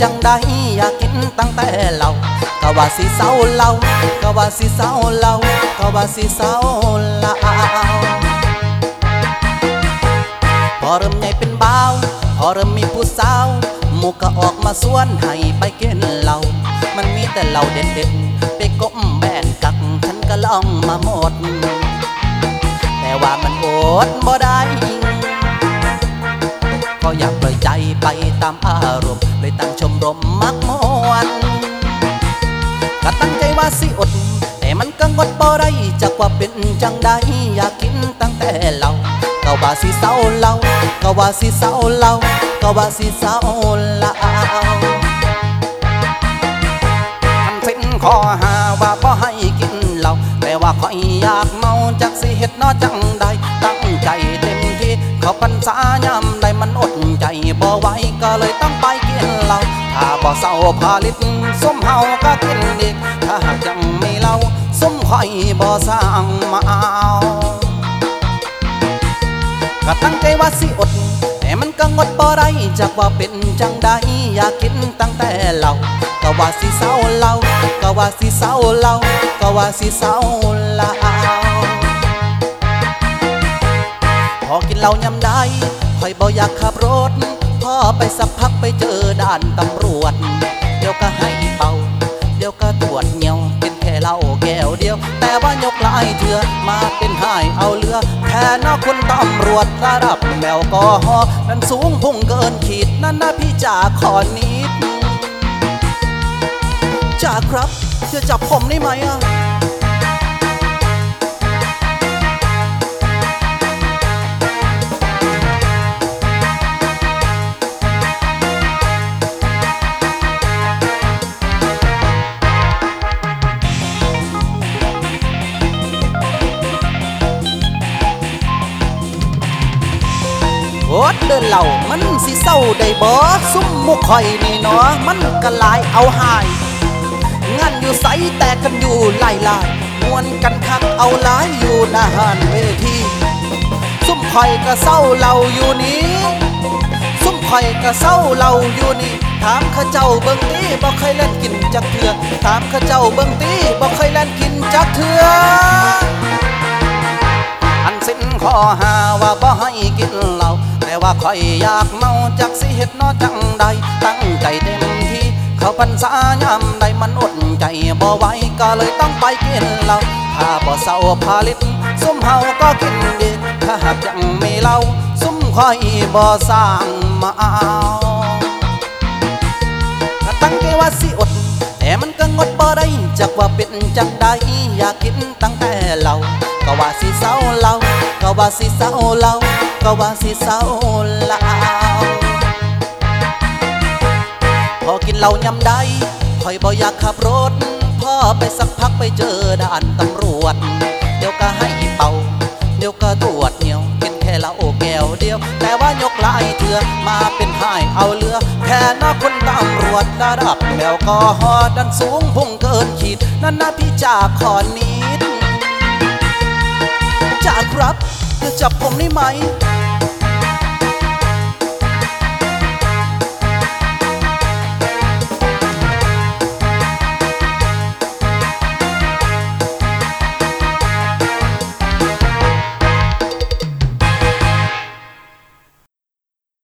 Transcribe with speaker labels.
Speaker 1: จังใดอยากกินตั้งแต่เราก็ว่าสิเศร้าเราก็ว่าสิเศร้าเราก็ว่าสิเศร้าลาพอเริ่มใหญ่เป็นบ่าวพอเริ่มมีผู้สาวหมูก็ออกมาสวนให้ไปกินเหล้ามันมีแต่เหล้าเด็ดๆไปก้มแบนกักฉันก็ลองมาหมด แต่ว่ามันอดบ่ได้ก็อยากป ไปตามอารมณ์เลยตั้งชมรมมักมวนก็ตั้งใจว่าสิอด แต่มันก็งดบ่ได้จากว่าเป็นจังใดอยากกินตั้งแต่เราก็ว่าสิเศร้าเราก็ว่าสิเศร้าเราก็ว่าสิเศร้าลาวมันเป็นข้อหาว่าบ่ให้กินเหล้าแต่ว่าข้อยอยากเมาจากสิเฮ็ดนอจังใดตั้งใจ เขาปัญษายามใดมันอดใจบ่ไหวก็เลยต้องไปกินเหล้าถ้าบ่เศร้าผาลิตส้มเฮาก็กินอีก ถ้าหากยังไม่เล่าส้มข่อยบ่สร้างมาเอาก็ตั้งใจว่าสิอดแต่มันก็งดบ่ได้จากว่าเป็นจังใดอยากกินตั้งแต่เราก็ว่าสิเศร้าเราก็ว่าสิเศร้าเราก็ว่าสิเศร้าลา เหล้ายำได้คอยบ่อยากขับรถพ่อไปสักพักไปเจอด่านตำรวจ เดี๋ยวก็ให้เป่า เดี๋ยวก็ตรวจเหนียวเป็นแค่เหล้าแก้วเดียว แต่ว่ายกลายเถื่อมาเป็นหายเอาเรือแทนนะคุณตำรวจระดับแมวกอฮอนั้นสูงพุ่งเกินขีดนั่นนะพี่จ่าขอนิดจ่าครับจะจับผมได้ไหมอะ โอดเดินเหล่ามันสิเศร้าได้บ่ซุ่มมุกข่อยนี่เนาะมันก็หลายเอาหายงานอยู่ใสแต่กันอยู่หลายลายมวนกันคักเอาหลายอยู่หน้าหานเวทีซุ่มข่อยก็เศร้าเราอยู่นี้ซุ่มข่อยก็เศร้าเราอยู่นี่ถามข้าเจ้าเบิ่งตีบ่เคยเล่นกินจักเถื่อถามข้าเจ้าเบิ่งตีบ่เคยเล่นกินจักเถื่อ อันสิ้นข้อหาว่าบ่ให้กินเหล้าแต่ว่าข่อยอยากเมาจากสิเฮ็ดนอจังใดตั้งใจเต็มที่ เขาพรรษายามใดมันอดใจบ่ไหวก็เลยต้องไปกินเหล้าถ้าบ่เศร้าผาลิตซุ่มเฮาก็กินดีถ้าหากยังไม่เล่าซุ่มข่อยบ่สร้างมาเอาตั้งใจว่าสิอดแต่มันก็งดบ่ได้จากว่าเป็นจังใดอยากกินตั้งแต่เรา ก็ว่าสิเศร้าเราก็ว่าสิเศร้าเราก็ว่าสิเศร้าลาพอกินเหล้ายำได้คอยบ่อยากขับรถพ่อไปสักพักไปเจอด่านตำรวจ เดี๋ยวก็ให้เป่า เดี๋ยวก็ตรวจเหนียวกินแค่เหล้าแก้วเดียว แต่ว่ายกหลายเถื่อมาเป็นหายเอาเรือ แค่นะคนตำรวจระดับแมวก็ฮอดันสูงพุ่งเกินขีดนั่นนะพี่จ่าขอนิด จ่าครับจะจับผมได้ไหม